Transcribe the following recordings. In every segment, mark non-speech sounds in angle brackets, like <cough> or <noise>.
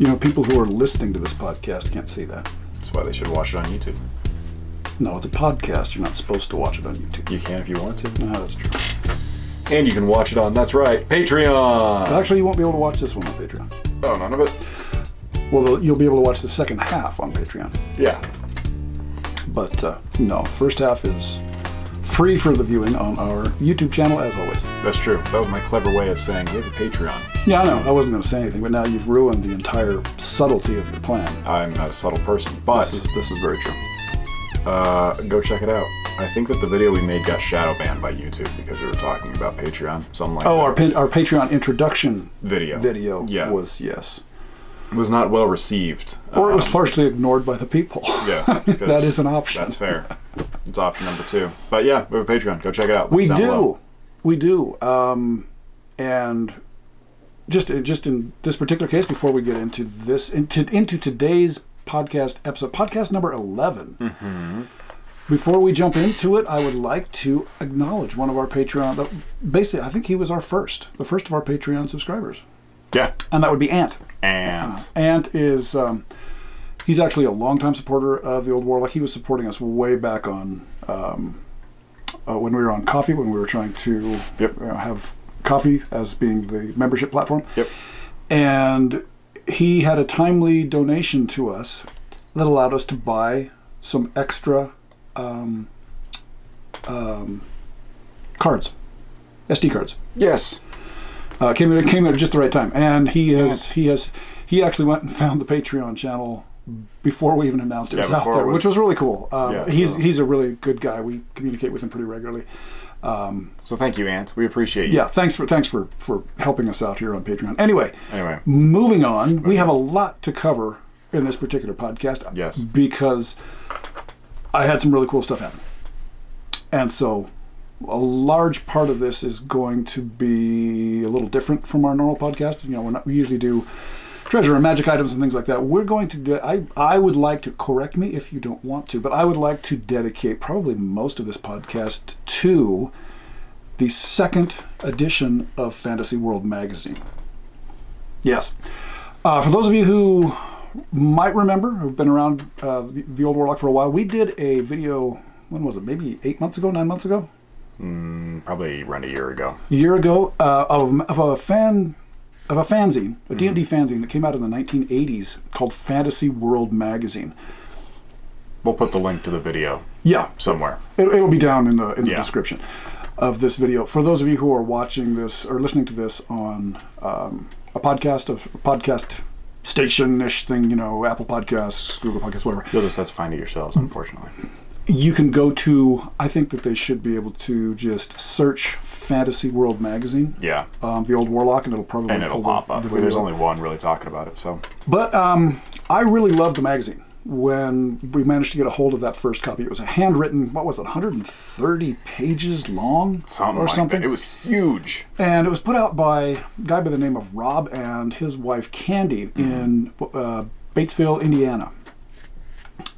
You know, people who are listening to this podcast can't see that. That's why they should watch it on YouTube. No, it's a podcast. You're not supposed to watch it on YouTube. You can if you want to. No, that's true. And you can watch it on, that's right, Patreon. Actually, you won't be able to watch this one on Patreon. Oh, none of it? Well, you'll be able to watch the second half on Patreon. Yeah. But uh, no, first half is free for the viewing on our YouTube channel, as always. That's true. That was my clever way of saying we have a Patreon. Yeah, I know. I wasn't going to say anything, but now you've ruined the entire subtlety of your plan. I'm not a subtle person, but This is, this is very true. uh, go check it out. I think that the video we made got shadow banned by YouTube because we were talking about Patreon, something like Oh, that. our pa- our Patreon introduction video. video Yeah. was yes, was not well received. or it was Um, partially ignored by the people. Yeah, <laughs> that is an option. That's fair. It's option number two. But yeah, we have a Patreon. Go check it out. We Links do, below. we do, um, and just just in this particular case, before we get into this into into today's podcast episode, podcast number 11 Mm-hmm. Before we jump into it, I would like to acknowledge one of our Patreon. Basically, I think he was our first, the first of our Patreon subscribers, Yeah. and that would be Ant. And Ant is um, he's actually a longtime supporter of the old Warlock. He was supporting us way back on um, uh, when we were on Ko-fi, when we were trying to Yep. you know, have Ko-fi as being the membership platform. Yep. And he had a timely donation to us that allowed us to buy some extra um, um, cards, SD cards. yes. Uh, came in, came in at just the right time, and he has he has he actually went and found the Patreon channel before we even announced it Yeah, was out there, it which was- was really cool. Um, Yeah, he's so- he's a really good guy. We communicate with him pretty regularly. So thank you, Ant. We appreciate you. Yeah, thanks for thanks for for helping us out here on Patreon. Anyway, Anyway. moving on, we have a lot to cover in this particular podcast. Yes. because I had some really cool stuff happen, and so a large part of this is going to be a little different from our normal podcast. You know, not, we usually do treasure and magic items and things like that. We're going to. do, I I would like to correct me if you don't want to, but I would like to dedicate probably most of this podcast to the second edition of Fantasy World magazine. Yes. Uh, for those of you who might remember, who've been around uh, the, the old Warlock for a while, we did a video. When was it? Maybe eight months ago, nine months ago, Probably around a year ago. a year ago, uh, of, of a fan of a fanzine, a D&D fanzine that came out in the 1980s called Fantasy World magazine. We'll put the link to the video Yeah, somewhere. It, it'll be down in the in the Yeah. description of this video. For those of you who are watching this or listening to this on um, a podcast of a podcast station-ish thing, you know, Apple Podcasts, Google Podcasts, whatever. You'll just have to find it yourselves, unfortunately. You can go to. I think that they should be able to just search Fantasy World magazine, Yeah. um, the old Warlock, and it'll probably And it'll pop up. the There's only one really talking about it, so. But um, I really loved the magazine when we managed to get a hold of that first copy. It was a handwritten, what was it, 130 pages long Something or like something? that. It was huge. and it was put out by a guy by the name of Rob and his wife Candy in uh, Batesville, Indiana.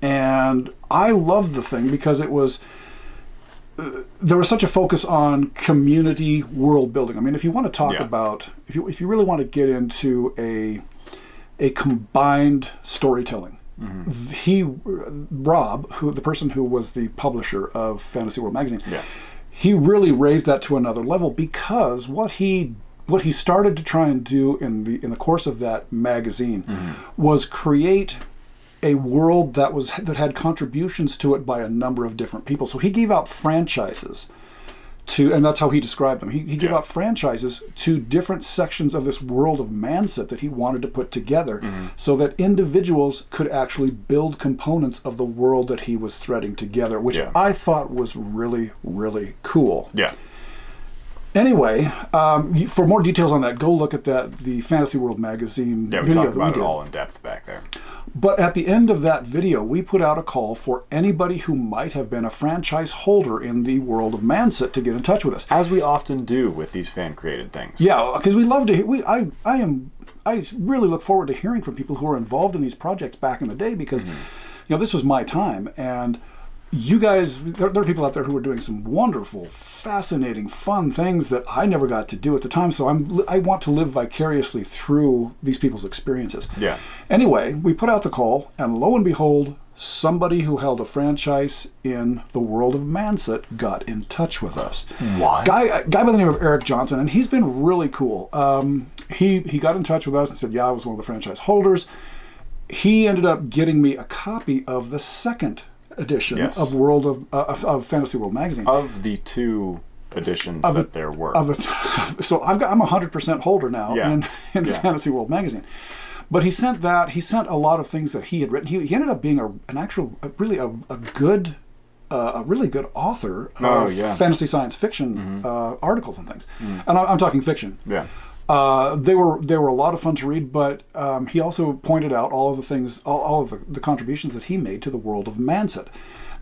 And I loved the thing because it was uh, there was such a focus on community world building. I mean, if you want to talk Yeah. about if you if you really want to get into a a combined storytelling. He, Rob, who the person who was the publisher of Fantasy World magazine, Yeah. he really raised that to another level because what he what he started to try and do in the in the course of that magazine was create a world that was that had contributions to it by a number of different people. So he gave out franchises to, and that's how he described them. He, he gave Yeah. out franchises to different sections of this world of Manset that he wanted to put together, mm-hmm. so that individuals could actually build components of the world that he was threading together, which Yeah. I thought was really, really cool. Yeah. Anyway, um, for more details on that, go look at that the Fantasy World magazine Yeah, we video talked that we about it all in depth back there. But at the end of that video, we put out a call for anybody who might have been a franchise holder in the world of Manset to get in touch with us. As we often do with these fan created things. Yeah, because we love to. hear- We I I am I really look forward to hearing from people who are involved in these projects back in the day because you know this was my time and you guys, there, there are people out there who are doing some wonderful, fascinating, fun things that I never got to do at the time. So I'm, I want to live vicariously through these people's experiences. Yeah. Anyway, we put out the call, and lo and behold, somebody who held a franchise in the world of Manset got in touch with us. What? Guy, guy by the name of Eric Johnson, and he's been really cool. Um, he he got in touch with us and said, "Yeah, I was one of the franchise holders." He ended up getting me a copy of the second edition Yes. of World of, uh, of of Fantasy World magazine. Of the two editions Of that there were. of the <laughs> so I've got I'm a hundred percent holder now Yeah. in, in Yeah. Fantasy World magazine. But he sent that he sent a lot of things that he had written. He, he ended up being a, an actual a, really a, a good uh, a really good author of Oh, yeah. Mm-hmm. fantasy science fiction uh, articles and things. And I, I'm talking fiction. yeah. Uh, they were they were a lot of fun to read, but um, he also pointed out all of the things, all, all of the, the contributions that he made to the world of Manset.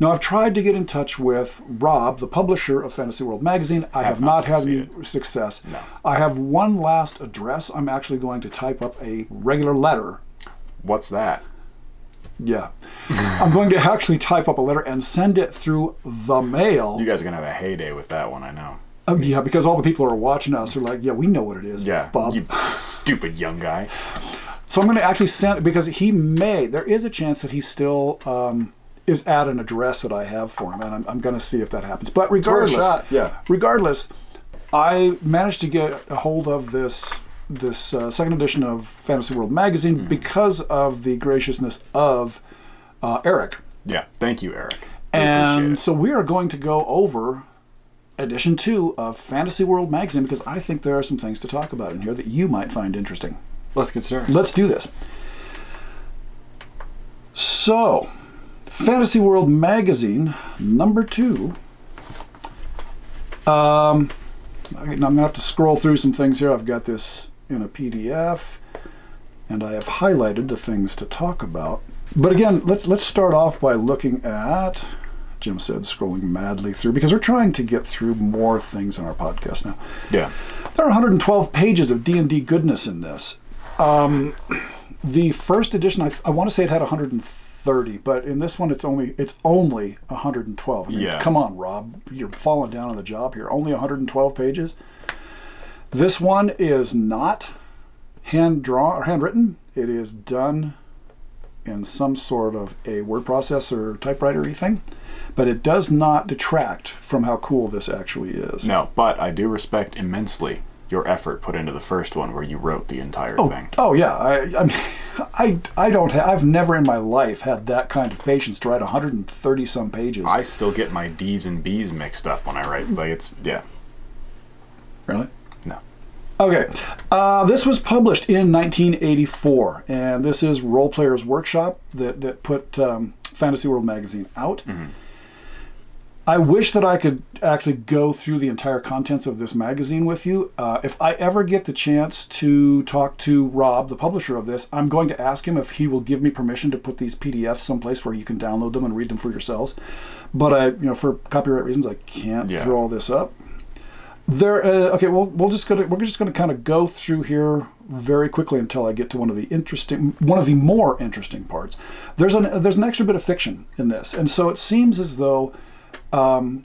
Now, I've tried to get in touch with Rob, the publisher of Fantasy World magazine. I have, Have not not had any success. No. I have one last address. I'm actually going to type up a regular letter. What's that? Yeah, I'm going to <laughs> actually type up a letter and send it through the mail. You guys are gonna have a heyday with that one, I know. Oh, yeah, because all the people who are watching us are like, yeah, we know what it is, Yeah. Bob. You stupid young guy. So I'm going to actually send because he may. There is a chance that he still um, is at an address that I have for him, and I'm, I'm going to see if that happens. But regardless, yeah. Regardless, I managed to get a hold of this this uh, second edition of Fantasy World magazine Hmm. because of the graciousness of uh, Eric. Yeah. Thank you, Eric. And so we are going to go over edition two of Fantasy World magazine because I think there are some things to talk about in here that you might find interesting. let's get started. Let's do this. So, Fantasy World Magazine, number two. Um, I'm going to have to scroll through some things here. I've got this in a PDF, and I have highlighted the things to talk about. But again, let's let's start off by looking at. Jim said, scrolling madly through because we're trying to get through more things in our podcast now. Yeah. There are 112 pages of D&D goodness in this. Um, the first edition, I, I want to say it had 130, but in this one, it's only it's only 112. I mean, Yeah. come on, Rob, you're falling down on the job here. Only 112 pages. This one is not hand drawn or handwritten. It is done in some sort of a word processor typewriter thing, but it does not detract from how cool this actually is. No, but I do respect immensely your effort put into the first one where you wrote the entire thing. Oh yeah, I, I mean, <laughs> I I don't have. I've never in my life had that kind of patience to write 130 some pages. I still get my D's and B's mixed up when I write. Like it's yeah. really. No. Okay, uh, this was published in 1984, and this is Role Players Workshop that that put um, Fantasy World magazine out. I wish that I could actually go through the entire contents of this magazine with you. Uh, if I ever get the chance to talk to Rob, the publisher of this, I'm going to ask him if he will give me permission to put these PDFs someplace where you can download them and read them for yourselves. But I, you know, for copyright reasons, I can't Yeah. throw all this up. There. Uh, okay. Well, we'll just gonna we're just gonna kind of go through here very quickly until I get to one of the interesting, one of the more interesting parts. There's an there's an extra bit of fiction in this, and so it seems as though um,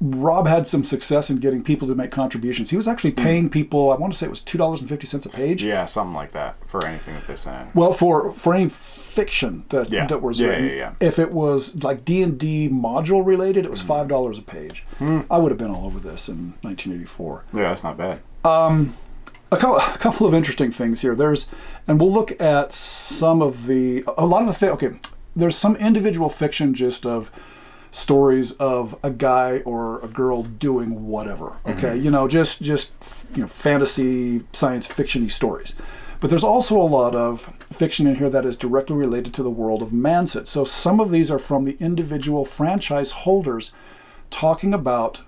Rob had some success in getting people to make contributions. He was actually paying people. I want to say it was two dollars and fifty cents a page. Yeah, something like that for anything that they sent in. Well, for for any fiction that Yeah. that was Yeah, written, yeah, yeah. if it was like D and D module related, it was five dollars a page. Hmm. I would have been all over this in 1984. Yeah, that's not bad. a couple, a couple of interesting things here. There's, and we'll look at some of the, a lot of the, okay, there's some individual fiction just of stories of a guy or a girl doing whatever. Okay, you know, just just you know, fantasy science fictiony stories. But there's also a lot of fiction in here that is directly related to the world of Manset. So some of these are from the individual franchise holders talking about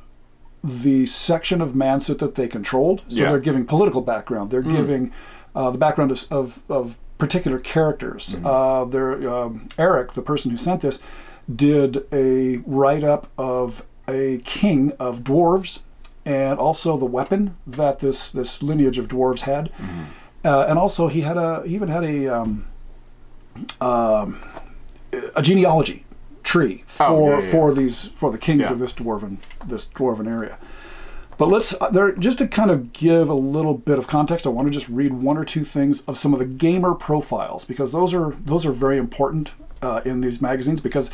the section of Manset that they controlled. So Yeah. they're giving political background. They're giving uh, the background of, of, of particular characters. Uh, there, um, Eric, the person who sent this, did a write up of a king of dwarves and also the weapon that this this lineage of dwarves had. Uh, and also he had a he even had a um, um, a genealogy tree for Oh, yeah, yeah, for these for the kings Yeah. of this dwarven this dwarven area. But let's uh, there just to kind of give a little bit of context. I want to just read one or two things of some of the gamer profiles because those are those are very important uh, in these magazines because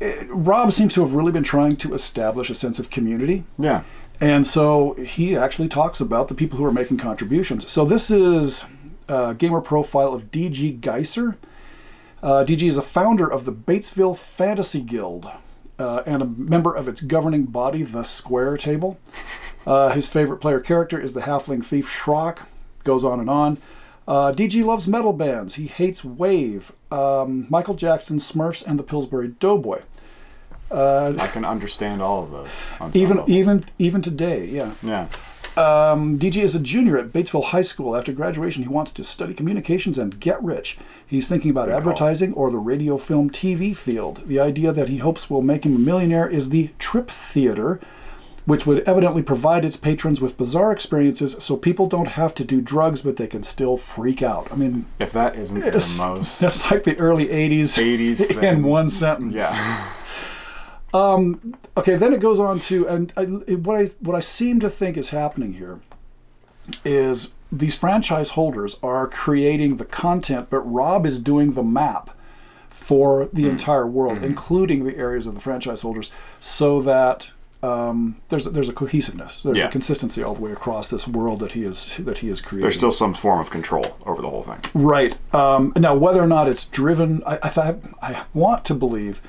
it, Rob seems to have really been trying to establish a sense of community. Yeah. And so he actually talks about the people who are making contributions. So this is a gamer profile of DG Geiser. Uh, DG is a founder of the Batesville Fantasy Guild uh, and a member of its governing body, the Square Table. Uh, his favorite player character is the halfling thief Schrock. Goes on and on. Uh, DG loves metal bands. He hates Wave, um, Michael Jackson, Smurfs, and the Pillsbury Doughboy. I can understand all of those. Even level. even even today, yeah. Yeah. Um, DG is a junior at Batesville High School. After graduation, he wants to study communications and get rich. He's thinking about Good call. advertising or the radio, film, TV field. The idea that he hopes will make him a millionaire is the Trip Theater, which would evidently provide its patrons with bizarre experiences so people don't have to do drugs, but they can still freak out. I mean, If that isn't the most <laughs> that's like the early 80s, 80s <laughs> in thing. one sentence. Yeah. <laughs> Um, okay, then it goes on to, and I, what I what I seem to think is happening here is these franchise holders are creating the content, but Rob is doing the map for the hmm. entire world, hmm. including the areas of the franchise holders, so that um, there's a, there's a cohesiveness, there's Yeah. a consistency all the way across this world that he is that he is creating. There's still some form of control over the whole thing. Right. Um, now, whether or not it's driven, I, I, I want to believe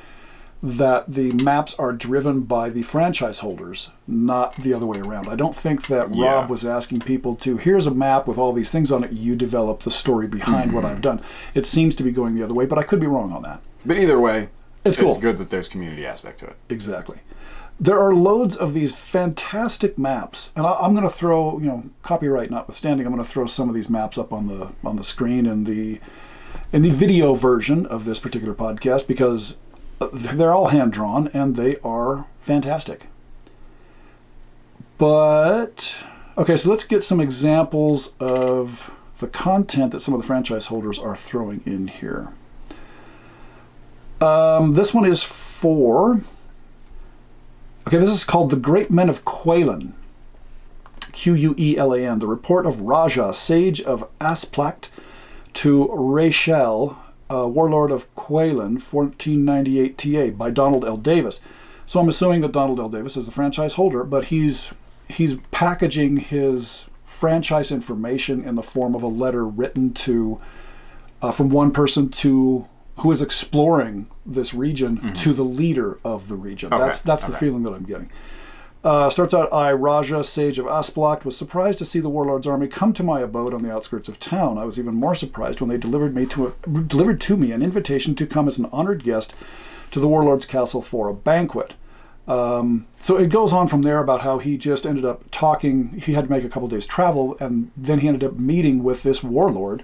that the maps are driven by the franchise holders, not the other way around. I don't think that Yeah. Rob was asking people to, here's a map with all these things on it, you develop the story behind what Mm-hmm. I've done. It seems to be going the other way, but I could be wrong on that. But either way, It's cool. It's good that there's community aspect to it. Exactly. There are loads of these fantastic maps, and I, I'm going to throw, you know, copyright notwithstanding, I'm going to throw some of these maps up on the on the screen in the in the video version of this particular podcast because uh, they're all hand drawn and they are fantastic. But okay, so let's get some examples of the content that some of the franchise holders are throwing in here. Um, this one is for. Okay, this is called The Great Men of Quelan. Q U E L A N. The Report of Raja, Sage of Asplact, to Rachel, uh, Warlord of Quelan, 1498 TA, by Donald L. Davis. So I'm assuming that Donald L. Davis is the franchise holder, but he's he's packaging his franchise information in the form of a letter written to uh, from one person to who is exploring this region to the leader of the region. Okay, That's that's the feeling that I'm getting. Uh, starts out, I, Raja, sage of Asplakt, was surprised to see the warlord's army come to my abode on the outskirts of town. I was even more surprised when they delivered me to a, delivered to me an invitation to come as an honored guest to the warlord's castle for a banquet. Um, so it goes on from there about how he just ended up talking. He had to make a couple days travel, and then he ended up meeting with this warlord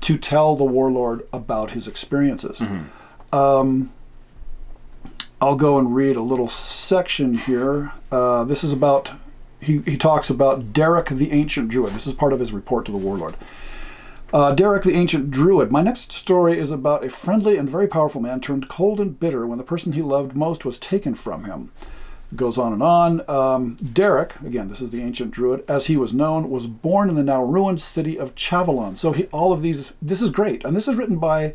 to tell the warlord about his experiences. Um, I'll go and read a little section here. Uh, this is about, he, he talks about Derek the Ancient Druid. This is part of his report to the warlord. Uh, Derek the Ancient Druid. My next story is about a friendly and very powerful man turned cold and bitter when the person he loved most was taken from him. Goes on and on. Um, Derek, again, this is the Ancient Druid, as he was known, was born in the now ruined city of Chavalon. So he, all of these, this is great. And this is written by,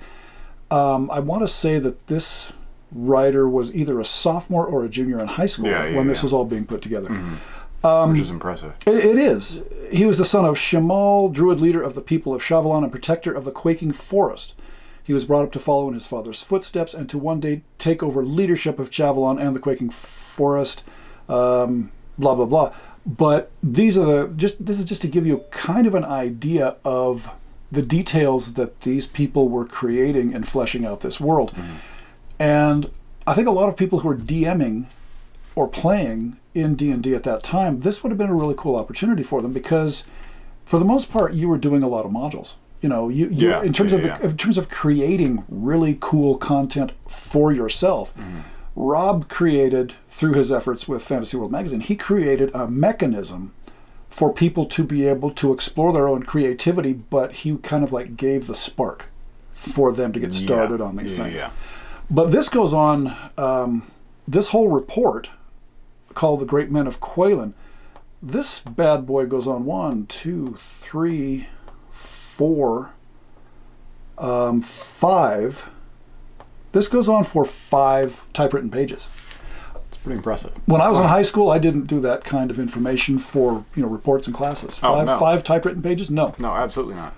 um, I want to say that this writer was either a sophomore or a junior in high school Yeah, yeah, when this yeah. was all being put together. which is impressive. It, it is. He was the son of Shemal, druid leader of the people of Shavalon and protector of the quaking forest. He was brought up to follow in his father's footsteps and to one day take over leadership of Chavalon and the quaking forest. Forest, um, blah blah blah. But these are the just. This is just to give you kind of an idea of the details that these people were creating and fleshing out this world. And I think a lot of people who are DMing or playing in D&D at that time, this would have been a really cool opportunity for them because for the most part you were doing a lot of modules. You know, you, you Yeah, in terms yeah, of yeah. in terms of creating really cool content for yourself. Mm-hmm. Rob created through his efforts with Fantasy World Magazine, he created a mechanism for people to be able to explore their own creativity, but he kind of like gave the spark for them to get started Yeah, on these yeah, things. yeah. But this goes on. Um, this whole report, called "The Great Men of Quelan," this bad boy goes on one, two, three, four, um, five. This goes on for five typewritten pages. It's pretty impressive. When I was in high school, I didn't do that kind of information for you know reports and classes. Oh, Five, no. five typewritten pages? No. No, absolutely not.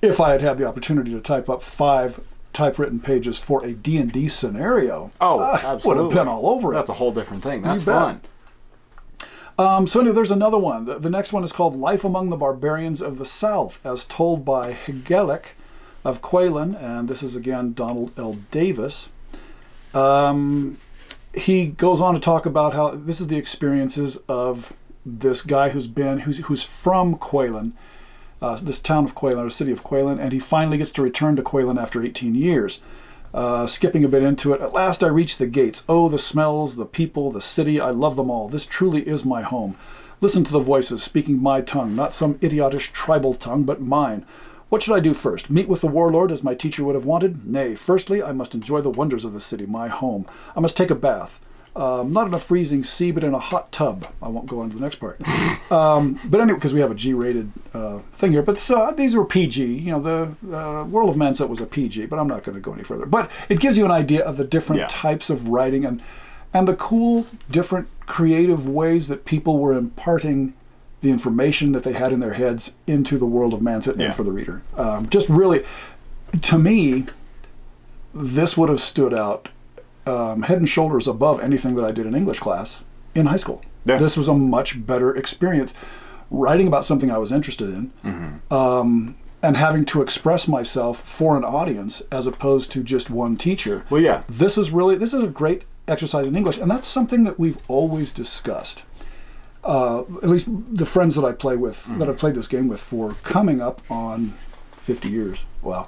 If I had had the opportunity to type up five typewritten pages for a D and D scenario, Oh, I absolutely. would have been all over it. That's a whole different thing. That's fun. Um, so anyway, there's another one. The, the next one is called "Life Among the Barbarians of the South," as told by Hegelic of Quelan, and this is again Donald L. Davis. Um, he goes on to talk about how this is the experiences of this guy who's been who's who's from Quelan, uh, this town of Quelan, or city of Quelan, and he finally gets to return to Quelan after 18 years. Uh, skipping a bit into it, at last I reach the gates. Oh, the smells, the people, the city, I love them all. This truly is my home. Listen to the voices speaking my tongue, not some idiotish tribal tongue, but mine. What should I do first? Meet with the warlord as my teacher would have wanted? Nay, firstly, I must enjoy the wonders of the city, my home. I must take a bath. Um, not in a freezing sea, but in a hot tub. I won't go on to the next part. <laughs> Um, but anyway, because we have a G-rated uh, thing here. But so, these were PG. You know, the uh, World of Manset was a PG, but I'm not going to go any further. But it gives you an idea of the different Yeah. types of writing and and the cool, different, creative ways that people were imparting the information that they had in their heads into the world of Manset Yeah. and for the reader. Um, just really, to me, this would have stood out um, head and shoulders above anything that I did in English class in high school. Yeah. This was a much better experience writing about something I was interested in um, and having to express myself for an audience as opposed to just one teacher. Well, yeah. This is really this is a great exercise in English, and that's something that we've always discussed. Uh, at least the friends that I play with, that I've played this game with for coming up on 50 years. Wow.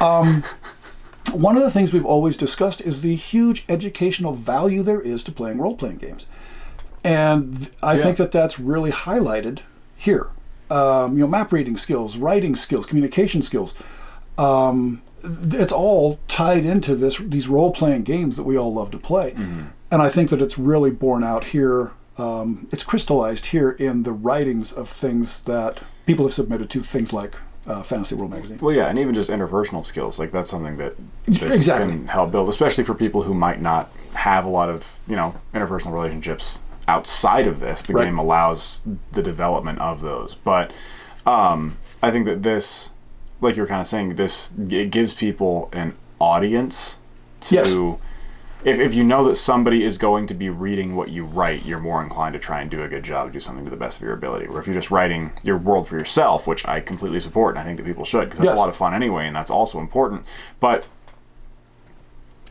Um, <laughs> one of the things we've always discussed is the huge educational value there is to playing role playing games. And I Yeah. think that that's really highlighted here. Um, you know, map reading skills, writing skills, communication skills. Um, it's all tied into this these role playing games that we all love to play. And I think that it's really borne out here. Um, it's crystallized here in the writings of things that people have submitted to things like uh, Fantasy World Magazine. Well, yeah, and even just interpersonal skills, like that's something that this Exactly. can help build, especially for people who might not have a lot of, you know, interpersonal relationships outside of this. The Right. game allows the development of those. But um, I think that this, like you were kind of saying, this it gives people an audience to. Yes. If, if you know that somebody is going to be reading what you write, you're more inclined to try and do a good job, do something to the best of your ability. Or if you're just writing your world for yourself, which I completely support, and I think that people should, because that's Yes. a lot of fun anyway, and that's also important. But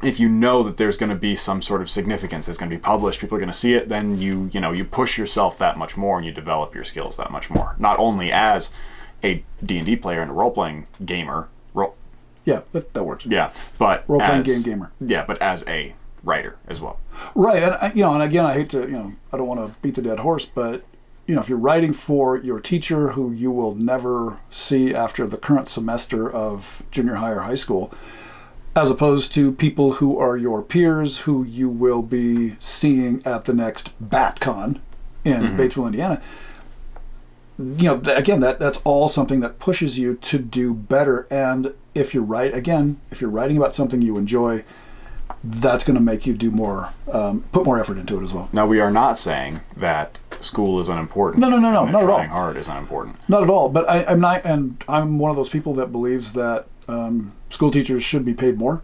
if you know that there's going to be some sort of significance, it's going to be published, people are going to see it, then you you know you push yourself that much more, and you develop your skills that much more. Not only as a D and D player and a role playing gamer, Yeah, that, that works. yeah, but Role-playing as- game gamer. Yeah, but as a writer as well. Right, and I- you know, and again, I hate to, you know, I don't want to beat the dead horse, but you know, if you're writing for your teacher who you will never see after the current semester of junior high or high school, as opposed to people who are your peers who you will be seeing at the next BatCon in mm-hmm. Batesville, Indiana. You know, again, that that's all something that pushes you to do better. And if you're right, again, if you're writing about something you enjoy, that's going to make you do more, um, put more effort into it as well. Now we are not saying that school is unimportant. No, no, no, no, not at all. hard is unimportant. Not at all. But I, I'm not, and I'm one of those people that believes that um, school teachers should be paid more.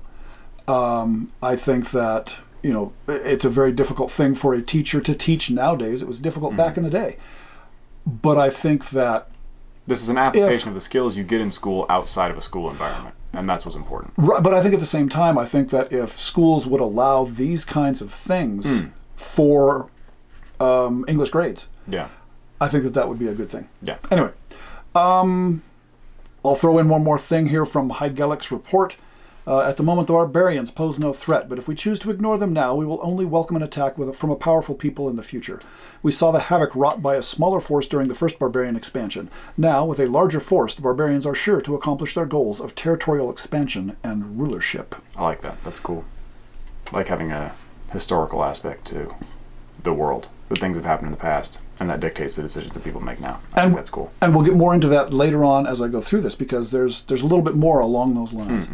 Um, I think that you know it's a very difficult thing for a teacher to teach nowadays. It was difficult back in the day, but I think that This is an application of the skills you get in school outside of a school environment, and that's what's important. Right, but I think at the same time, I think that if schools would allow these kinds of things for um, English grades, Yeah, I think that that would be a good thing. yeah. Anyway, um, I'll throw in one more thing here from Heigelic's report. Uh, at the moment, the barbarians pose no threat, but if we choose to ignore them now, we will only welcome an attack with, from a powerful people in the future. We saw the havoc wrought by a smaller force during the first barbarian expansion. Now, with a larger force, the barbarians are sure to accomplish their goals of territorial expansion and rulership. I like that. That's cool. I like having a historical aspect to the world. The things that have happened in the past, and that dictates the decisions that people make now. I And- that's cool. And we'll get more into that later on as I go through this because there's there's a little bit more along those lines.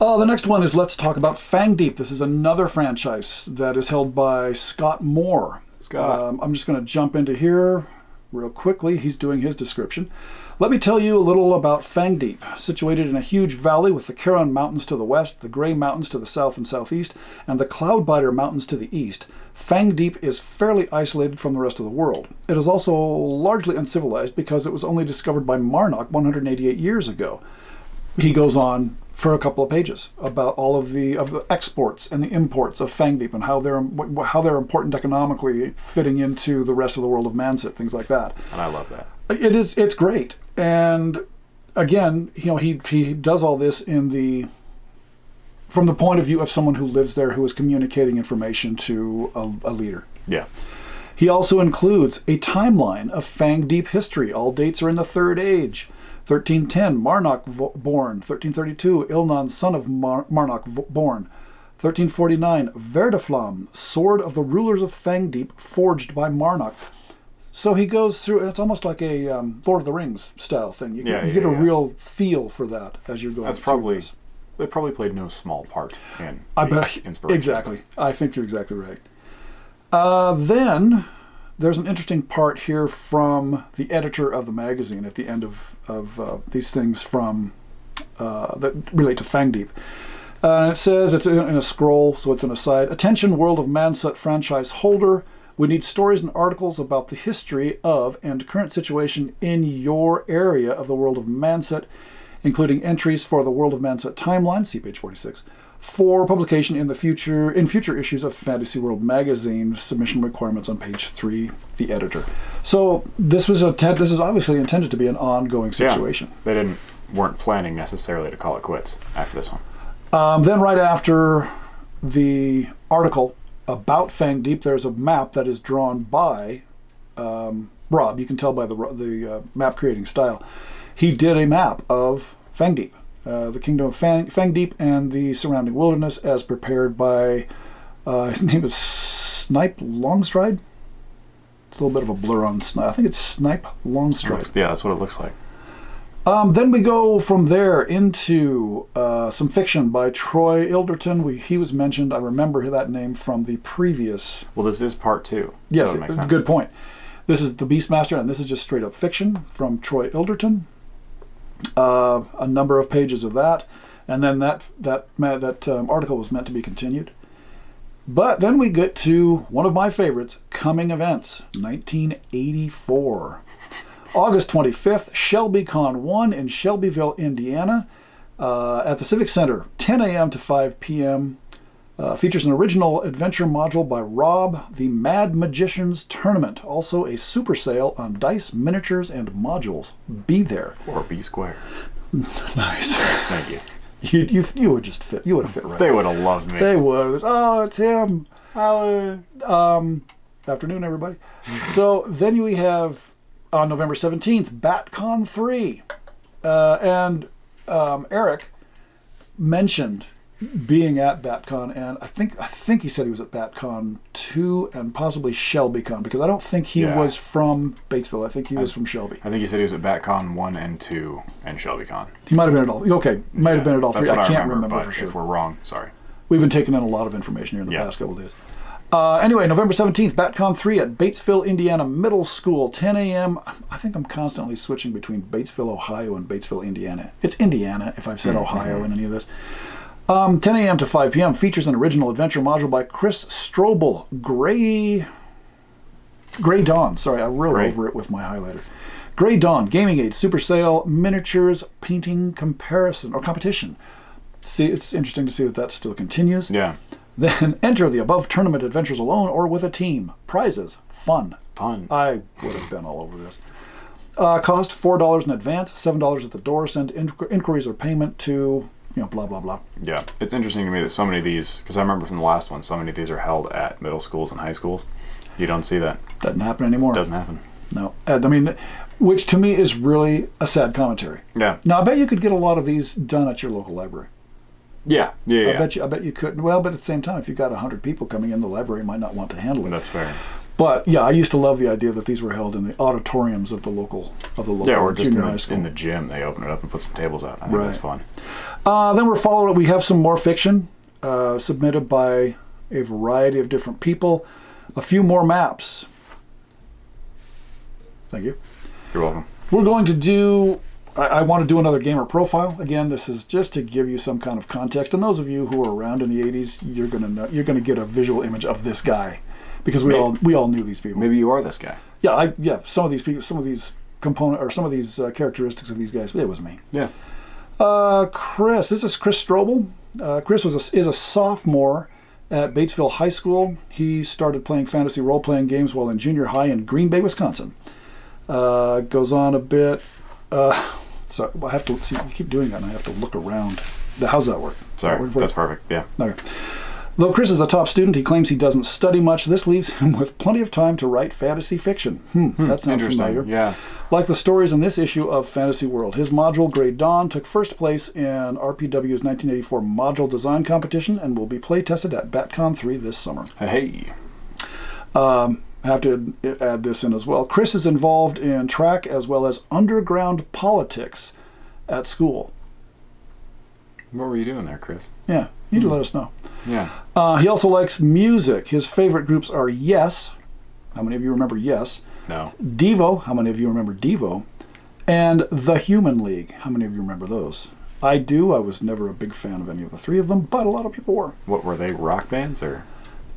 Uh, the next one is let's talk about Fang Deep. This is another franchise that is held by Scott Moore. Scott. Um, I'm just going to jump into here real quickly. He's doing his description. Let me tell you a little about Fang Deep. Situated in a huge valley with the Caron Mountains to the west, the Grey Mountains to the south and southeast, and the Cloudbiter Mountains to the east, Fang Deep is fairly isolated from the rest of the world. It is also largely uncivilized because it was only discovered by Marnock 188 years ago he goes on for a couple of pages about all of the of the exports and the imports of Fang Deep and how they're how they're important economically, fitting into the rest of the world of Manset, things like that. And I love that. It is it's great, and again, you know, he he does all this in the from the point of view of someone who lives there who is communicating information to a, a leader. Yeah. He also includes a timeline of Fang Deep history. All dates are in the Third Age. 1310, Marnock born. 1332, Ilnan, son of Mar- Marnock born. 1349, Verdaflam, sword of the rulers of Fangdeep, forged by Marnock. So he goes through, and it's almost like a um, Lord of the Rings style thing. You get, Yeah, you yeah, get a yeah. real feel for that as you're going That's probably this. they probably played no small part in I bet inspiration. exactly. I think you're exactly right. Uh, then there's an interesting part here from the editor of the magazine at the end of of uh, these things from uh, that relate to Fang Deep. Uh, it says it's in in a scroll, so it's an aside. Attention, World of Manset franchise holder. We need stories and articles about the history of and current situation in your area of the world of Manset, including entries for the World of Manset timeline, see page 46, for publication in the future in future issues of Fantasy World magazine. Submission requirements on page three. The editor. So this was a this is obviously intended to be an ongoing situation. Yeah. They didn't weren't planning necessarily to call it quits after this one. Um, then, right after the article about Fang Deep, there's a map that is drawn by um, Rob. You can tell by the the uh, map creating style. He did a map of Fang Deep, uh, the kingdom of Fang, Deep, and the surrounding wilderness, as prepared by uh, his <laughs> name is Snipe Longstride. It's a little bit of a blur on Snipe. I think it's Snipe Longstride. Yeah, that's what it looks like. Um, then we go from there into uh, some fiction by Troy Ilderton. We, he was mentioned. I remember that name from the previous. Well, this is part two. Yes, makes sense. good point. This is the Beastmaster, and this is just straight up fiction from Troy Ilderton. Uh, a number of pages of that, and then that that that um, article was meant to be continued. But then we get to one of my favorites, coming events, 1984. August 25th, ShelbyCon 1 in Shelbyville, Indiana, uh, at the Civic Center, 10 a.m. to 5 p.m. Uh, features an original adventure module by Rob, the Mad Magicians Tournament. Also, a super sale on dice, miniatures, and modules. Be there. Or B square. <laughs> Nice. Thank you. <laughs> you, you, you would just fit. You would have fit right. They would have loved me. They would. It was, oh, it's him. Um, afternoon, everybody. <laughs> so then we have on November 17th, BatCon 3. Uh, and um, Eric mentioned being at BatCon, and I think I think he said he was at BatCon 2 and possibly ShelbyCon, because I don't think he Yeah. was from Batesville. I think he was from Shelby. I think he said he was at BatCon 1 and 2 and ShelbyCon. He might have been at all. Okay, might have been at all three. I can't remember, remember, for sure. If we're wrong, sorry. We've been taking in a lot of information here in the Yeah. past couple days. Uh, anyway, November 17th, BatCon 3 at Batesville, Indiana Middle School, 10 a.m. I think I'm constantly switching between Batesville, Ohio and Batesville, Indiana. It's Indiana if I've said Ohio in any of this. Um, 10 a.m. to 5 p.m. features an original adventure module by Chris Strobel, Gray. Gray Dawn. Sorry, I wrote Gray. over it with my highlighter. Gray Dawn, Gaming Aid, Super Sale, Miniatures, Painting Comparison, or Competition. See, it's interesting to see that that still continues. Yeah. Then <laughs> enter the above tournament adventures alone or with a team. Prizes, fun. Fun. I would have been all over this. Uh, cost four dollars in advance, seven dollars at the door. Send in- inquiries or payment to you know, blah blah blah. Yeah, it's interesting to me that so many of these, because I remember from the last one, so many of these are held at middle schools and high schools. You don't see that. Doesn't happen anymore. Doesn't happen. No, uh, I mean, which to me is really a sad commentary. Yeah. Now, I bet you could get a lot of these done at your local library. Yeah. Yeah. I yeah. bet you. I bet you could. Well, but at the same time, if you got hundred people coming in, the library might not want to handle it. That's fair. But yeah, I used to love the idea that these were held in the auditoriums of the local of the local Yeah, or just in the, in the gym, they open it up and put some tables out. I think that's Right. fun. Uh, then we're following. We have some more fiction uh, submitted by a variety of different people. A few more maps. Thank you. You're welcome. We're going to do. I, I want to do another gamer profile. Again, this is just to give you some kind of context. And those of you who were around in the '80s, you're gonna know, you're gonna get a visual image of this guy, because we Maybe- all we all knew these people. Maybe you are this guy. Yeah, I yeah. Some of these people, some of these component or some of these uh, characteristics of these guys. It was me. Yeah. Uh, Chris, this is Chris Strobel. Uh, Chris was a, is a sophomore at Batesville High School. He started playing fantasy role playing games while in junior high in Green Bay, Wisconsin. Uh, goes on a bit. Uh, so I have to see. You keep doing that, and I have to look around. How's that work? Sorry. Work for you? That's perfect. Yeah. Okay. Though Chris is a top student, he claims he doesn't study much. This leaves him with plenty of time to write fantasy fiction. Hmm, that sounds Interesting. familiar. Yeah. Like the stories in this issue of Fantasy World, his module Grey Dawn took first place in RPW's 1984 module design competition and will be play tested at BatCon 3 this summer. Hey. I have to add this in as well. Chris is involved in track as well as underground politics at school. What were you doing there, Chris? Yeah, you need to let us know. Yeah. Uh, he also likes music. His favorite groups are Yes. How many of you remember Yes? No. Devo. How many of you remember Devo? And The Human League. How many of you remember those? I do. I was never a big fan of any of the three of them, but a lot of people were. What were they? Rock bands or?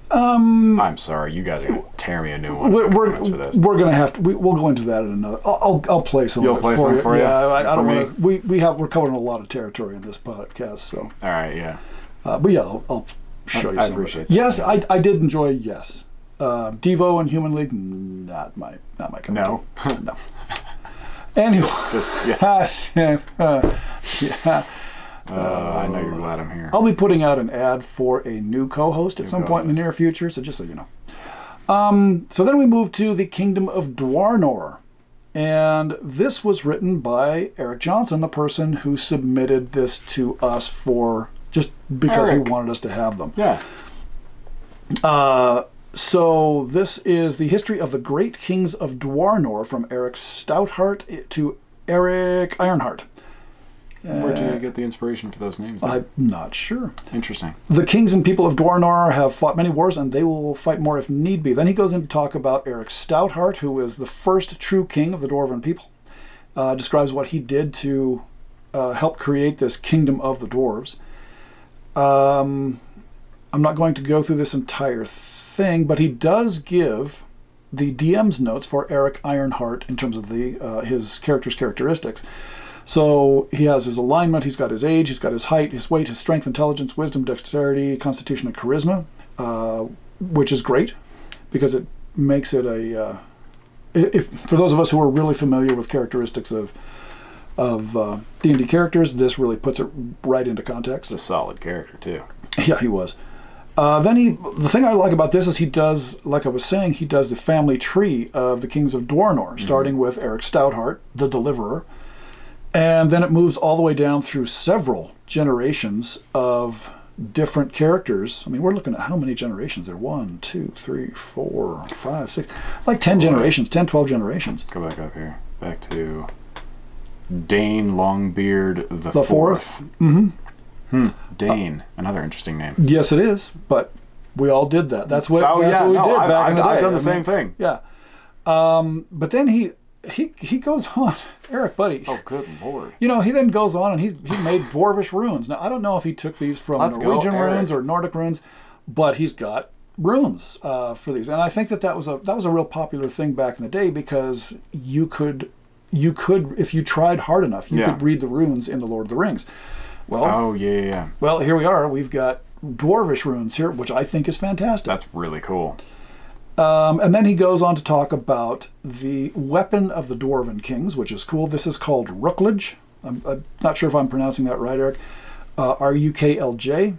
Um, I'm sorry. You guys are gonna tear me a new one. we're we're, we're gonna have to. We, we'll go into that in another. I'll I'll, I'll play some. You'll play for some you. for you? Yeah, I, I don't want to. We we have we're covering a lot of territory in this podcast, so. All right. Yeah. Uh, but yeah, I'll, I'll show I- you. I appreciate that. Yes, I, I did enjoy. Yes, uh, Devo and Human League, not my not my cup No. no. <laughs> Anyway, <laughs> Just yeah. uh, <laughs> yeah, Uh, I know you're glad I'm here. I'll be putting out an ad for a new co-host at New some point in the near future. So just so you know. Um, so then we move to the Kingdom of Dwarnor. And this was written by Eric Johnson, the person who submitted this to us for just because Eric. he wanted us to have them. Yeah. Uh, so this is the history of the great kings of Dwarnor from Eric Stoutheart to Eric Ironheart. Where'd you get the inspiration for those names? then? I'm not sure. Interesting. The kings and people of Dwarnor have fought many wars, and they will fight more if need be. Then he goes in to talk about Eric Stoutheart, who is the first true king of the Dwarven people. Uh, describes what he did to uh, help create this kingdom of the dwarves. Um, I'm not going to go through this entire thing, but he does give the DM's notes for Eric Ironheart in terms of the uh, his character's characteristics. So he has his alignment, he's got his age, he's got his height, his weight, his strength, intelligence, wisdom, dexterity, constitution, and charisma, uh, which is great because it makes it a. Uh, if for those of us who are really familiar with characteristics of of uh, D&D characters, this really puts it right into context. It's a solid character too. <laughs> Yeah, he was. Uh, then he, the thing I like about this is he does, like I was saying, he does the family tree of the kings of Dwarnor, starting with Eric Stoutheart, the Deliverer, and then it moves all the way down through several generations of different characters. I mean, we're looking at how many generations there? One, two, three, four, five, six, like 10 generations, 10, 12 generations. Go back up here. Back to Dane Longbeard the, The fourth. hmm Hmm. Dane, another interesting name. Yes, it is, but we all did that. That's what, Oh that's yeah, what we no, did I've, back I've, in the day. I've done the I same mean, thing. Yeah. Um, but then he he he goes <laughs> on, Eric, buddy. Oh, good lord. You know, he then goes on and he's he made <laughs> dwarvish runes. Now I don't know if he took these from Let's Norwegian Eric. runes or Nordic runes, but he's got runes uh, for these, and I think that that was a that was a real popular thing back in the day because you could you could if you tried hard enough you Yeah. could read the runes in the Lord of the Rings. Well, Oh yeah, yeah, yeah. well, here we are. We've got dwarvish runes here, which I think is fantastic. That's really cool. Um, and then he goes on to talk about the weapon of the Dwarven Kings, which is cool. This is called Rookledge. I'm, I'm not sure if I'm pronouncing that right, Eric. uh, R U K L J.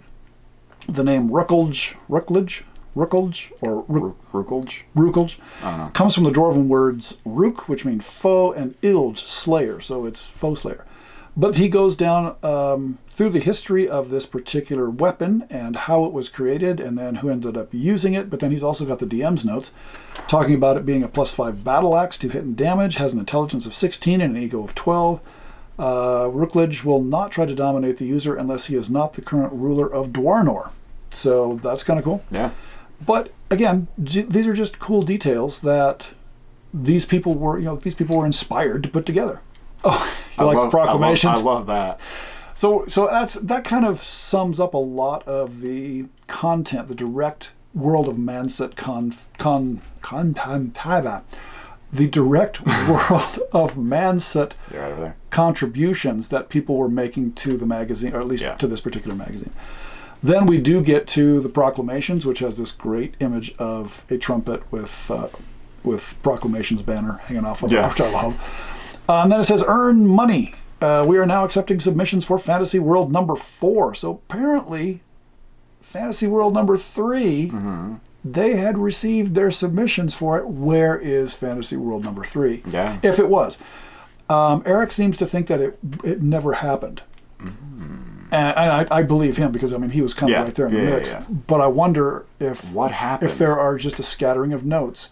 The name Ruckelge, Rucklage, Ruckelge, or Ruk- Rukelj? Rukelge I don't know. comes from the dwarven words Ruk, which mean foe, and Ilge, slayer, so it's foe slayer. But he goes down um, through the history of this particular weapon and how it was created, and then who ended up using it. But then he's also got the DM's notes talking about it being a plus five battle axe to hit and damage, has an intelligence of 16 and an ego of 12. Uh, Rookledge will not try to dominate the user unless he is not the current ruler of Dwarnor. So that's kind of cool. Yeah. But again, j- these are just cool details that these people were, you know, these people were inspired to put together. Oh, <laughs> you I like love, the proclamations? I love, I love that. So, so that's that kind of sums up a lot of the content, the direct world of Manset con con the direct <laughs> world of Manset right contributions that people were making to the magazine, or at least Yeah. to this particular magazine. Then we do get to the proclamations, which has this great image of a trumpet with uh, with proclamations banner hanging off of Yeah. it, which I love. Uh, and then it says earn money. Uh, we are now accepting submissions for Fantasy World number four. So apparently, Fantasy World number 3 they had received their submissions for it. Where is Fantasy World number three? Yeah. If it was. Um, Eric seems to think that it it never happened. And, and I, I believe him because I mean he was kind of Yeah. right there in the yeah, mix. yeah. But I wonder if What happened? if there are just a scattering of notes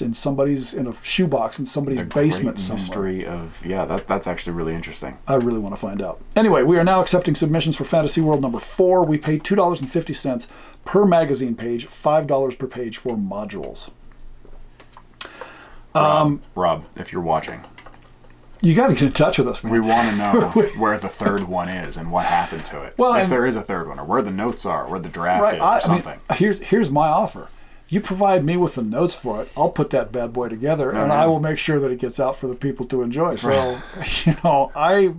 in somebody's in a shoebox in somebody's the basement great somewhere. mystery of yeah, that that's actually really interesting. I really want to find out. Anyway, we are now accepting submissions for Fantasy World number four. We pay two dollars and fifty cents per magazine page, five dollars per page for modules. Rob, um, Rob, if you're watching, You got to get in touch with us, man. we want to <laughs> know where the third one is and what happened to it. Well, if and- there is a third one, or where the notes are, where the draft right? is, I, or I mean, something. here's here's my offer. You provide me with the notes for it. I'll put that bad boy together, and. I will make sure that it gets out for the people to enjoy. So, <laughs> you know, I.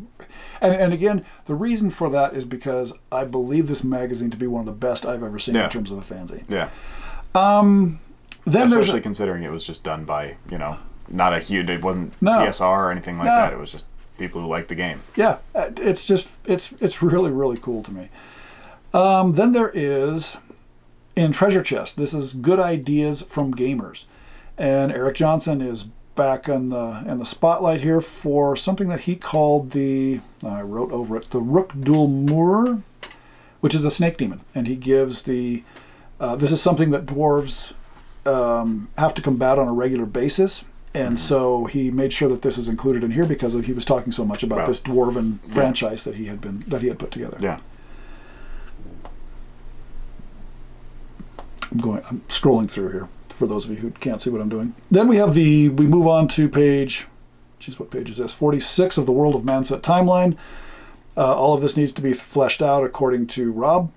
And, and again, the reason for that is because I believe this magazine to be one of the best I've ever seen Yeah. in terms of a fanzine. yeah, Um, Then especially a, considering it was just done by you know not a huge. It wasn't No. TSR or anything like No. that. It was just people who liked the game. yeah, uh, it's just it's it's really really cool to me. Um, then there is in Treasure Chest. This is good ideas from gamers, and Eric Johnson is back in the in the spotlight here for something that he called the I wrote over it the Rook Dul Mur, which is a snake demon, and he gives the uh, this is something that dwarves um, have to combat on a regular basis. And so he made sure that this is included in here because he was talking so much about Wow. this dwarven franchise that he had been that he had put together. Yeah, I'm going. I'm scrolling through here for those of you who can't see what I'm doing. Then we have the. We move on to page. Geez, what page is this? 46 of the World of Manset timeline. Uh, all of this needs to be fleshed out according to Rob.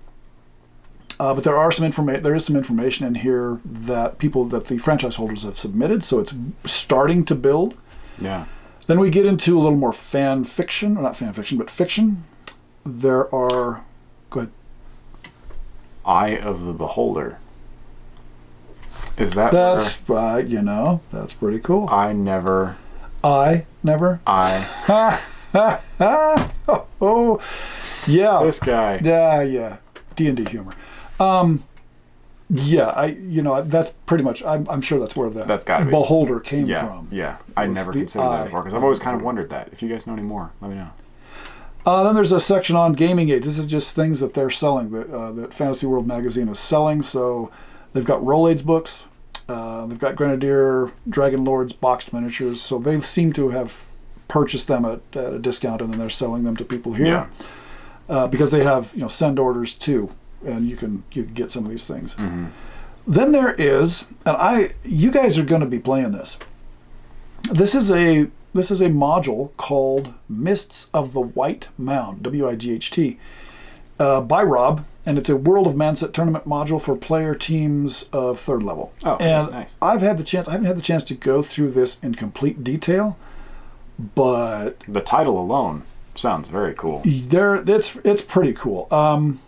Uh, but there are some information. There is some information in here that people that the franchise holders have submitted, so it's starting to build. yeah. Then we get into a little more fan fiction, or not fan fiction, but fiction. There are. Go ahead. Eye of the Beholder. Is that That's uh, you know that's pretty cool. I never I never. I <laughs> Oh, yeah, this guy. yeah, yeah. D and D humor. Um, yeah, I you know that's pretty much. I'm, I'm sure that's where the That's gotta be. beholder came Yeah, from. yeah. I never considered that before because I've always kind of wondered that. If you guys know any more, let me know. Uh, then there's a section on gaming aids. This is just things that they're selling that uh, that Fantasy World magazine is selling. So they've got roll aids books. Uh, they've got Grenadier, Dragon Lords boxed miniatures. So they seem to have purchased them at, at a discount and then they're selling them to people here. Yeah. uh, because they have you know send orders too, and you can you can get some of these things. Mm-hmm. Then there is, and I you guys are going to be playing this. This is a this is a module called Mists of the White Mound W I G H T uh, by Rob, and it's a World of Manset tournament module for player teams of third level. Oh, and nice. I've had the chance. I haven't had the chance to go through this in complete detail, but The title alone sounds very cool. there it's it's pretty cool um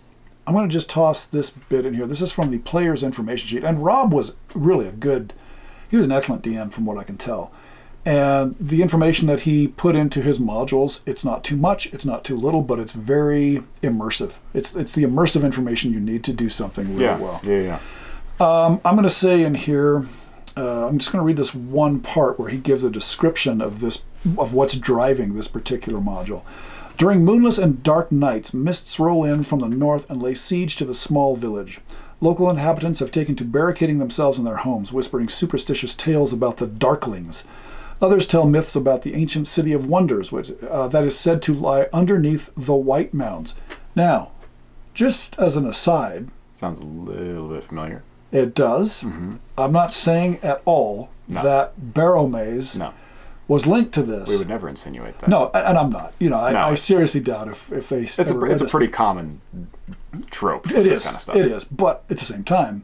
i'm going to just toss this bit in here this is from the player's information sheet and rob was really a good he was an excellent dm from what i can tell And the information that he put into his modules, it's not too much, it's not too little, but it's very immersive. It's it's the immersive information you need to do something really Yeah. well. Yeah. Yeah. I'm going to say in here, uh, I'm just going to read this one part where he gives a description of this, of what's driving this particular module. During moonless and dark nights, mists roll in from the north and lay siege to the small village. Local inhabitants have taken to barricading themselves in their homes, whispering superstitious tales about the Darklings. Others tell myths about the ancient city of wonders, which uh, that is said to lie underneath the White Mounds. Now, just as an aside, Sounds a little bit familiar. it does. I'm not saying at all Mm-hmm. No. that Barrowmaze No, was linked to this. we would never insinuate that. no, and I'm not. You know, I, No, I seriously doubt if, if they. it's a it's a pretty common trope. It this is. kind of stuff. It is. But at the same time,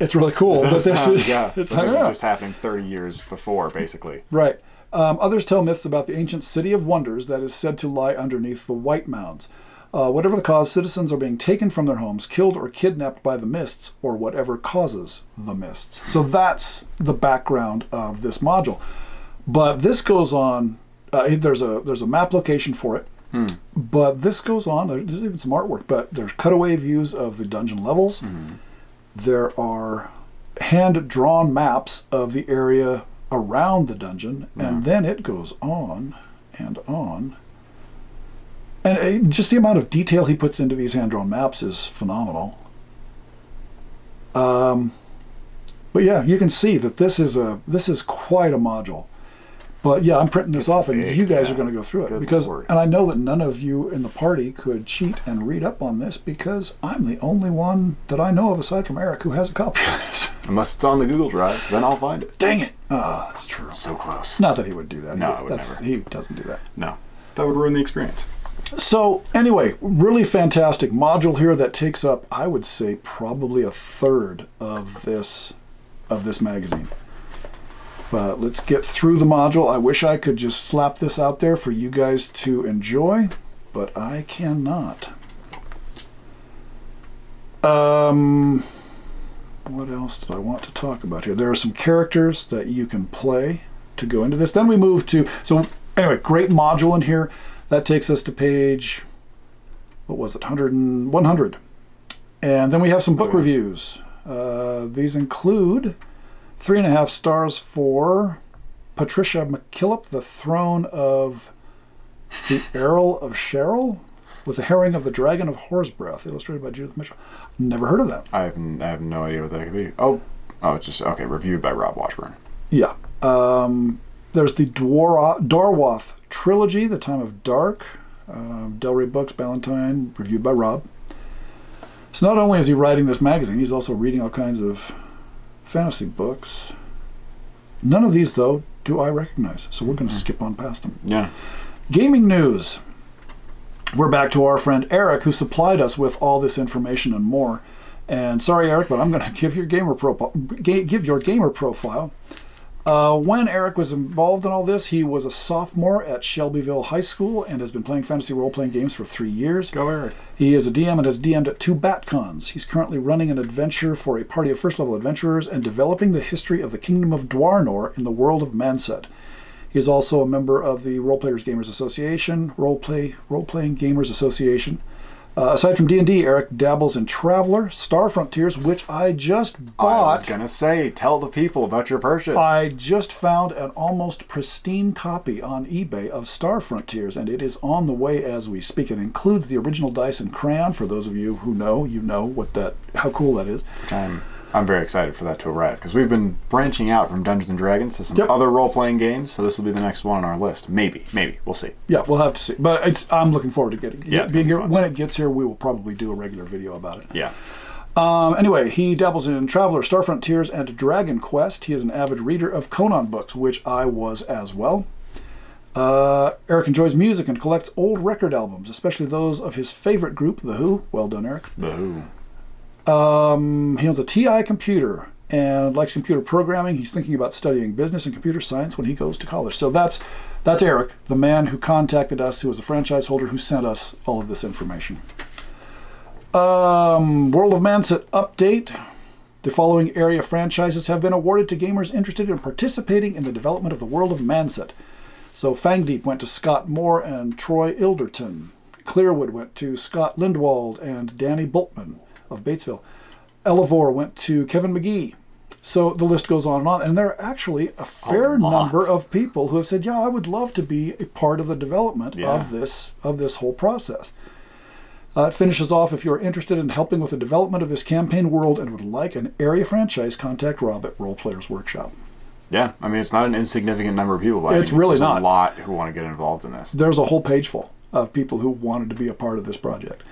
it's really cool It that this sound- is. yeah, <laughs> It's so this is just happening 30 years before, basically. Right. Um, others tell myths about the ancient city of wonders that is said to lie underneath the White Mounds. Uh, whatever the cause, citizens are being taken from their homes, killed or kidnapped by the mists, or whatever causes the mists. So that's the background of this module. But this goes on. Uh, there's a there's a map location for it. But this goes on. There's even some artwork. But there's cutaway views of the dungeon levels. There are hand drawn maps of the area around the dungeon, and then it goes on and on. And uh, just the amount of detail he puts into these hand drawn maps is phenomenal. Um, but yeah, you can see that this is a this is quite a module. But yeah, I'm printing this It's off, and big, you guys yeah. are going to go through it Good because, lord. and I know that none of you in the party could cheat and read up on this because I'm the only one that I know of aside from Eric who has a copy of this. <laughs> Unless it's on the Google Drive, then I'll find it. Dang it! Ah, that's true. So close. Not that he would do that. No, he, I would that's, never. He doesn't do that. No, that would ruin the experience. So anyway, really fantastic module here that takes up, I would say, probably a third of this of this magazine. But let's get through the module. I wish I could just slap this out there for you guys to enjoy, but I cannot. Um, what else did I want to talk about here? There are some characters that you can play to go into this. Then we move to so anyway, great module in here. That takes us to page what was it, 100 and 100. And then we have some book reviews. Uh, these include three and a half stars for Patricia McKillip, The Throne of the Earl of Sherill, with the Herring of the Dragon of Hoarsbreath, illustrated by Judith Mitchell. Never heard of that. I have, n- I have no idea what that could be. Oh, oh, it's just okay. Reviewed by Rob Washburn. Yeah. Um, there's the Dwar- Darwath trilogy, The Time of Dark, um, Del Rey Books, Ballantine, reviewed by Rob. So not only is he writing this magazine, he's also reading all kinds of fantasy books. None of these, though, do I recognize, so we're going to hmm. skip on past them. Yeah. Gaming news. We're back to our friend Eric, who supplied us with all this information and more. And sorry, Eric, but I'm going <laughs> to give your gamer profile. Give your gamer profile. Uh, when Eric was involved in all this, he was a sophomore at Shelbyville High School and has been playing fantasy role-playing games for three years. Go Eric. He is a DM and has DM'd at two BatCons. He's currently running an adventure for a party of first level adventurers and developing the history of the Kingdom of Dwarnor in the world of Manset. He is also a member of the Role Players Gamers Association, Role Play Role Playing Gamers Association. Uh, aside from D&D, Eric dabbles in Traveller, Star Frontiers, which I just bought. I was gonna say, tell the people about your purchase. I just found an almost pristine copy on eBay of Star Frontiers, and it is on the way as we speak. It includes the original dice and crayon. For those of you who know, you know what that, how cool that is. which I'm I'm very excited for that to arrive because we've been branching out from Dungeons and Dragons to some Yep. other role playing games. So this will be the next one on our list. Maybe, maybe we'll see. Yeah, we'll have to see. But it's, I'm looking forward to getting Yeah, being here. When it gets here, we will probably do a regular video about it. Yeah. Um, anyway, he dabbles in Traveller, Star Frontiers, and Dragon Quest. He is an avid reader of Conan books, which I was as well. Uh, Eric enjoys music and collects old record albums, especially those of his favorite group, The Who. Well done, Eric. The Who. Um, he owns a TI computer and likes computer programming. He's thinking about studying business and computer science when he goes to college. So that's that's Eric, the man who contacted us, who was a franchise holder, who sent us all of this information. Um, World of Manset update. The following area franchises have been awarded to gamers interested in participating in the development of the world of Manset. So Fangdeep went to Scott Moore and Troy Ilderton. Clearwood went to Scott Lindwald and Danny Bultman of Batesville. Elevore went to Kevin McGee. So the list goes on and on. And there are actually a fair lot. number of people who have said, "Yeah, I would love to be a part of the development Yeah. of this of this whole process." Uh, it finishes off if you're interested in helping with the development of this campaign world and would like an area franchise, contact Rob at Role Players Workshop. Yeah, I mean it's not an insignificant number of people. It's really there's not. a lot who want to get involved in this. There's a whole page full of people who wanted to be a part of this project.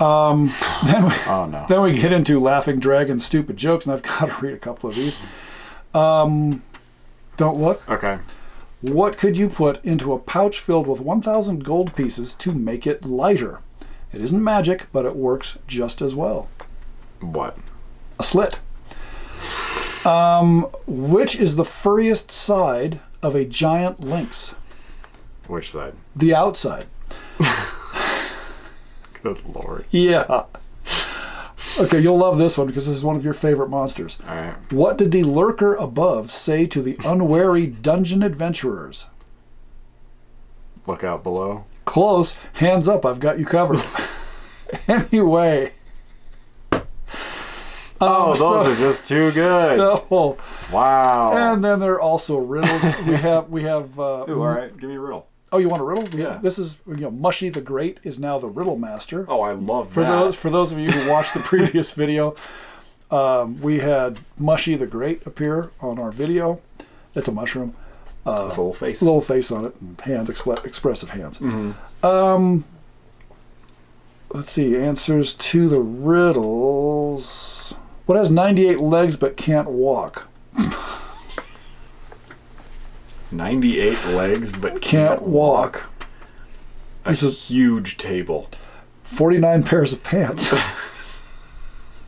Um, <laughs> then we, Oh no. then we get into laughing dragon stupid jokes, and I've got to read a couple of these. Um, don't look. Okay. What could you put into a pouch filled with 1,000 gold pieces to make it lighter? It isn't magic, but it works just as well. What? A slit. Um, which is the furriest side of a giant lynx? Which side? The outside. <laughs> Good lord. Yeah. Okay, you'll love this one because this is one of your favorite monsters. All right. What did the lurker above say to the unwary dungeon adventurers? Look out below. Close, hands up, I've got you covered. <laughs> anyway. Oh, Um, those so- are just too good. so- wow. and then there are also riddles. we have we have. Uh, Ooh, all right. Give me a riddle. Oh, you want a riddle? Yeah. This is you know Mushy the Great is now the riddle master. Oh, I love For that. those for those of you who watched the <laughs> previous video, um, we had Mushy the Great appear on our video. It's a mushroom, That's a little face. little face on it, and hands, expl- expressive hands. Mm-hmm. Um, let's see. Answers to the riddles. What has 98 legs but can't walk? 98 legs, but Can't walk. A This is- huge table. 49 pairs of pants. <laughs>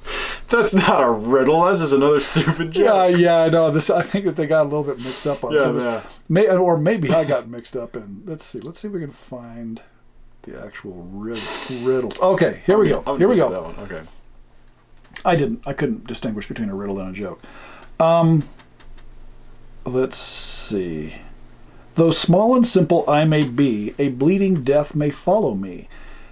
<laughs> That's not a riddle. That's just another stupid joke. yeah, yeah, I know. This I think that they got a little bit mixed up on Yeah, some of yeah. this. May, or maybe I got mixed up in. Let's see. Let's see if we can find the actual rid- riddles. Okay, here we go. I'm Here we go. That one. Okay. I didn't. I couldn't distinguish between a riddle and a joke. Um, let's see. Though small and simple I may be, a bleeding death may follow me.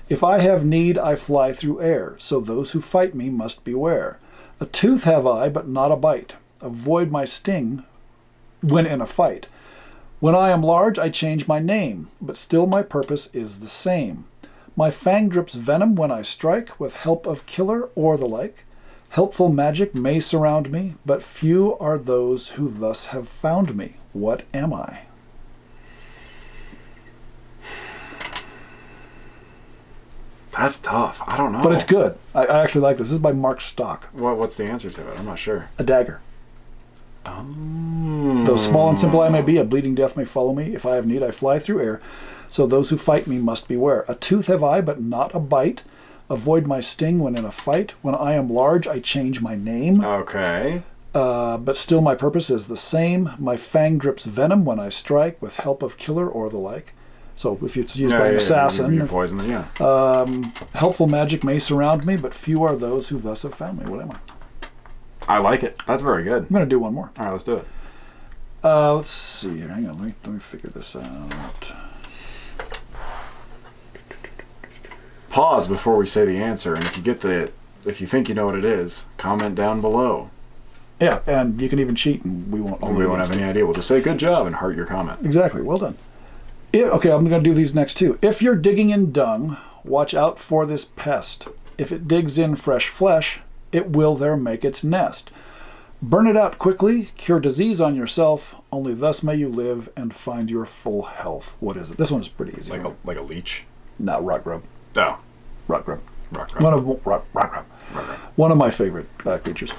If I have need, I fly through air. So those who fight me must beware. A tooth have I, but not a bite. Avoid my sting when in a fight. When I am large, I change my name, but still my purpose is the same. My fang drips venom when I strike, with help of killer or the like. Helpful magic may surround me, but few are those who thus have found me. What am I? That's tough. I don't know. But it's good. I, I actually like this. This is by Mark Stock. What, what's the answer to it? I'm not sure. A dagger. Oh. Though small and simple I may be, a bleeding death may follow me. If I have need, I fly through air. So those who fight me must beware. A tooth have I, but not a bite. Avoid my sting when in a fight. When I am large, I change my name. Okay. Uh, but still my purpose is the same. My fang drips venom when I strike, with help of killer or the like. So if it's used by an assassin, You poison. Yeah. um, helpful magic may surround me, but few are those who thus have found me. What am I? I like it. That's very good. I'm going to do one more. All right, let's do it. Uh, let's see here. Hang on. Let me, let me figure this out. Pause before we say the answer, and if you get the, if you think you know what it is, comment down below. Yeah, and you can even cheat, and we won't. And we won't have any idea. We'll just say good job and heart your comment. Exactly. Well done. Yeah, okay, I'm going to do these next two. If you're digging in dung, watch out for this pest. If it digs in fresh flesh, it will there make its nest. Burn it out quickly, cure disease on yourself, only thus may you live and find your full health. What is it? This one is pretty easy. Like a like a leech. Not rot grub. Oh, Rot grub. One of rock, rock rock. One of my favorite uh, creatures.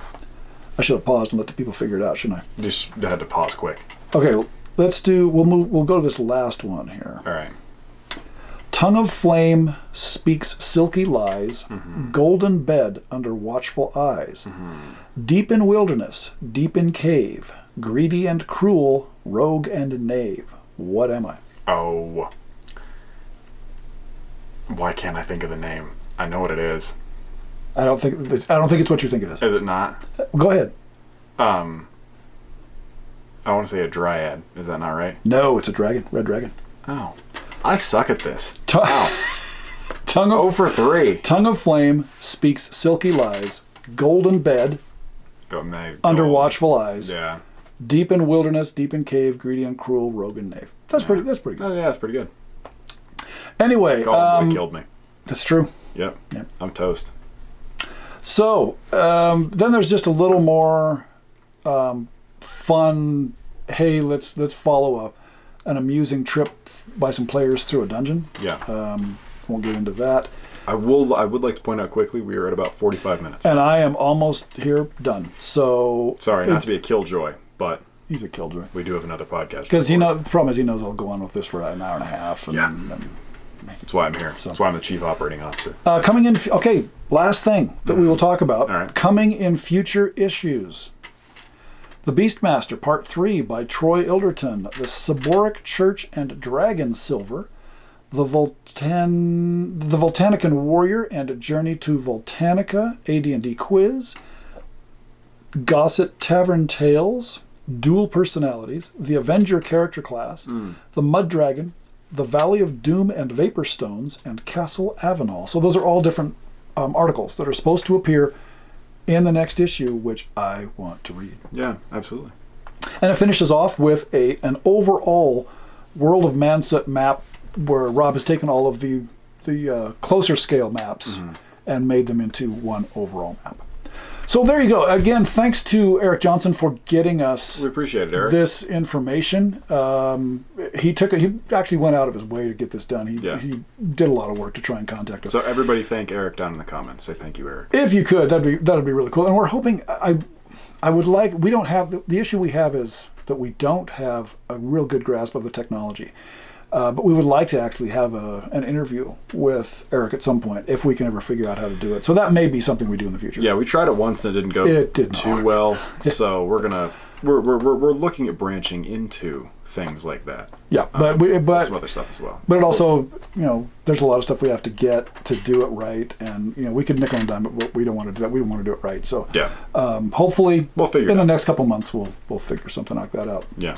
I should have paused and let the people figure it out, shouldn't I? Just had to pause quick. Okay, let's do. We'll move. We'll go to this last one here. All right. Tongue of flame speaks silky lies, golden bed under watchful eyes. Deep in wilderness, deep in cave, greedy and cruel, rogue and knave. What am I? Oh. Why can't I think of the name? I know what it is. I don't think it's, I don't think it's what you think it is. Is it not? Go ahead. Um, I want to say a dryad. Is that not right? No, it's a dragon, red dragon. Oh, I suck at this. T- Wow. <laughs> tongue of oh for three. tongue of flame speaks silky lies. Golden bed Go, under go. watchful eyes. Yeah. Deep in wilderness, deep in cave, greedy and cruel, rogue and knave. That's pretty. That's pretty good. Oh yeah, that's pretty good. Anyway, Gollum would um, have killed me. that's true. Yep. Yep. I'm toast. So um, then there's just a little more um, fun. Hey, let's let's follow up an amusing trip by some players through a dungeon. Yeah. Um, won't get into that. I will. I would like to point out quickly. We are at about 45 minutes. And I am almost here done. So Sorry, not to be a killjoy, but he's a killjoy we do have another podcast. because he recorded. know the problem is he knows I'll go on with this for an hour and a half. And, Yeah. and That's why I'm here. That's why I'm the chief operating officer. Uh, coming in. Okay, last thing that we will talk about. Right. Coming in future issues. The Beastmaster, Part 3 by Troy Ilderton. The Saboric Church and Dragon Silver. The Voltan, the Voltanican Warrior and a Journey to Voltanica AD&D Quiz. Gossip Tavern Tales. Dual Personalities. The Avenger Character Class. The Mud Dragon. The Valley of Doom and Vapor Stones, and Castle Avenal. So those are all different um, articles that are supposed to appear in the next issue, which I want to read. Yeah, absolutely. And it finishes off with a an overall World of Manset map where Rob has taken all of the the uh, closer scale maps and made them into one overall map. So there you go. Again, thanks to Eric Johnson for getting us We appreciate it, Eric. this information. Um, he took he actually went out of his way to get this done. He Yeah. he did a lot of work to try and contact us. so everybody, thank Eric down in the comments. Say thank you, Eric. if you could, that'd be that'd be really cool. And we're hoping I I would like we don't have the, the issue we have is that we don't have a real good grasp of the technology. Uh, but we would like to actually have a, an interview with Eric at some point if we can ever figure out how to do it. So that may be something we do in the future. Yeah, we tried it once and it didn't go It didn't too work. well. <laughs> So we're gonna we're, we're, we're, we're looking at branching into things like that. Yeah, but we, but some other stuff as well. But it also, you know, there's a lot of stuff we have to get to do it right, and you know, we could nickel and dime, but we don't want to do that. We don't want to do it right. So, Yeah. um, hopefully, We'll figure it in the next couple months, we'll we'll figure something like that out. Yeah.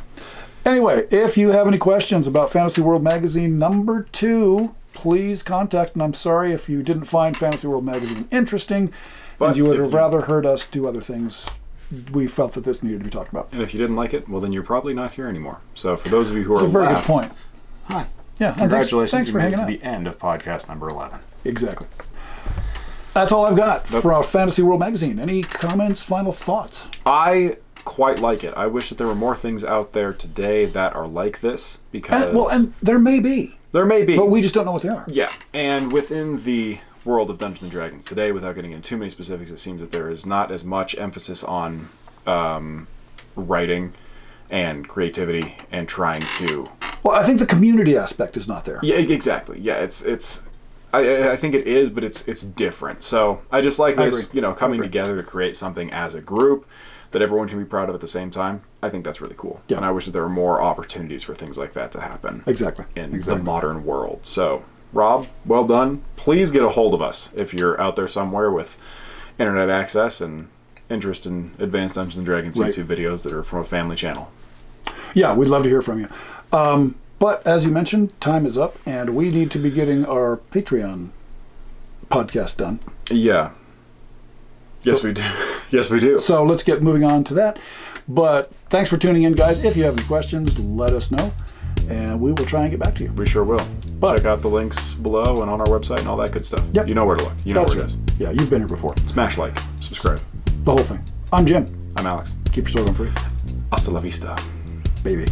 Anyway, if you have any questions about Fantasy World Magazine number two, please contact. And I'm sorry if you didn't find Fantasy World Magazine interesting, But and you would have you- rather heard us do other things. We felt that this needed to be talked about. And if you didn't like it, well, then you're probably not here anymore. So for those of you who It's are a very left, good point. Hi. Yeah, thanks, Congratulations, thanks you for made hanging it out. to the end of podcast number 11. Exactly. That's all I've got Nope. for Fantasy World Magazine. Any comments, final thoughts? I quite like it. I wish that there were more things out there today that are like this because And, well, and there may be, there may be. but we just don't know what they are. Yeah, and within the world of Dungeons and Dragons today, without getting into too many specifics, it seems that there is not as much emphasis on um, writing and creativity and trying to. Well, I think the community aspect is not there. Yeah, exactly. Yeah, it's it's. I- I, I think it is, but it's it's different. So I just like this, you know, coming together to create something as a group that everyone can be proud of at the same time. I think that's really cool, Yeah. and I wish that there were more opportunities for things like that to happen Exactly. in exactly. the modern world. So, Rob, well done. Please get a hold of us if you're out there somewhere with internet access and interest in Advanced Dungeons and Dragons Right. YouTube videos that are from a family channel. Yeah, we'd love to hear from you. Um, but as you mentioned, time is up, and we need to be getting our Patreon podcast done. Yeah. Yes, we do. <laughs> yes, we do. So let's get moving on to that. But thanks for tuning in, guys. If you have any questions, let us know, and we will try and get back to you. We sure will. But- Check out the links below and on our website and all that good stuff. Yep. You know where to look. You know That's where it is. Yeah, you've been here before. Smash like, subscribe. The whole thing. I'm Jim. I'm Alex. Keep your store gun free, Hasta la vista. baby.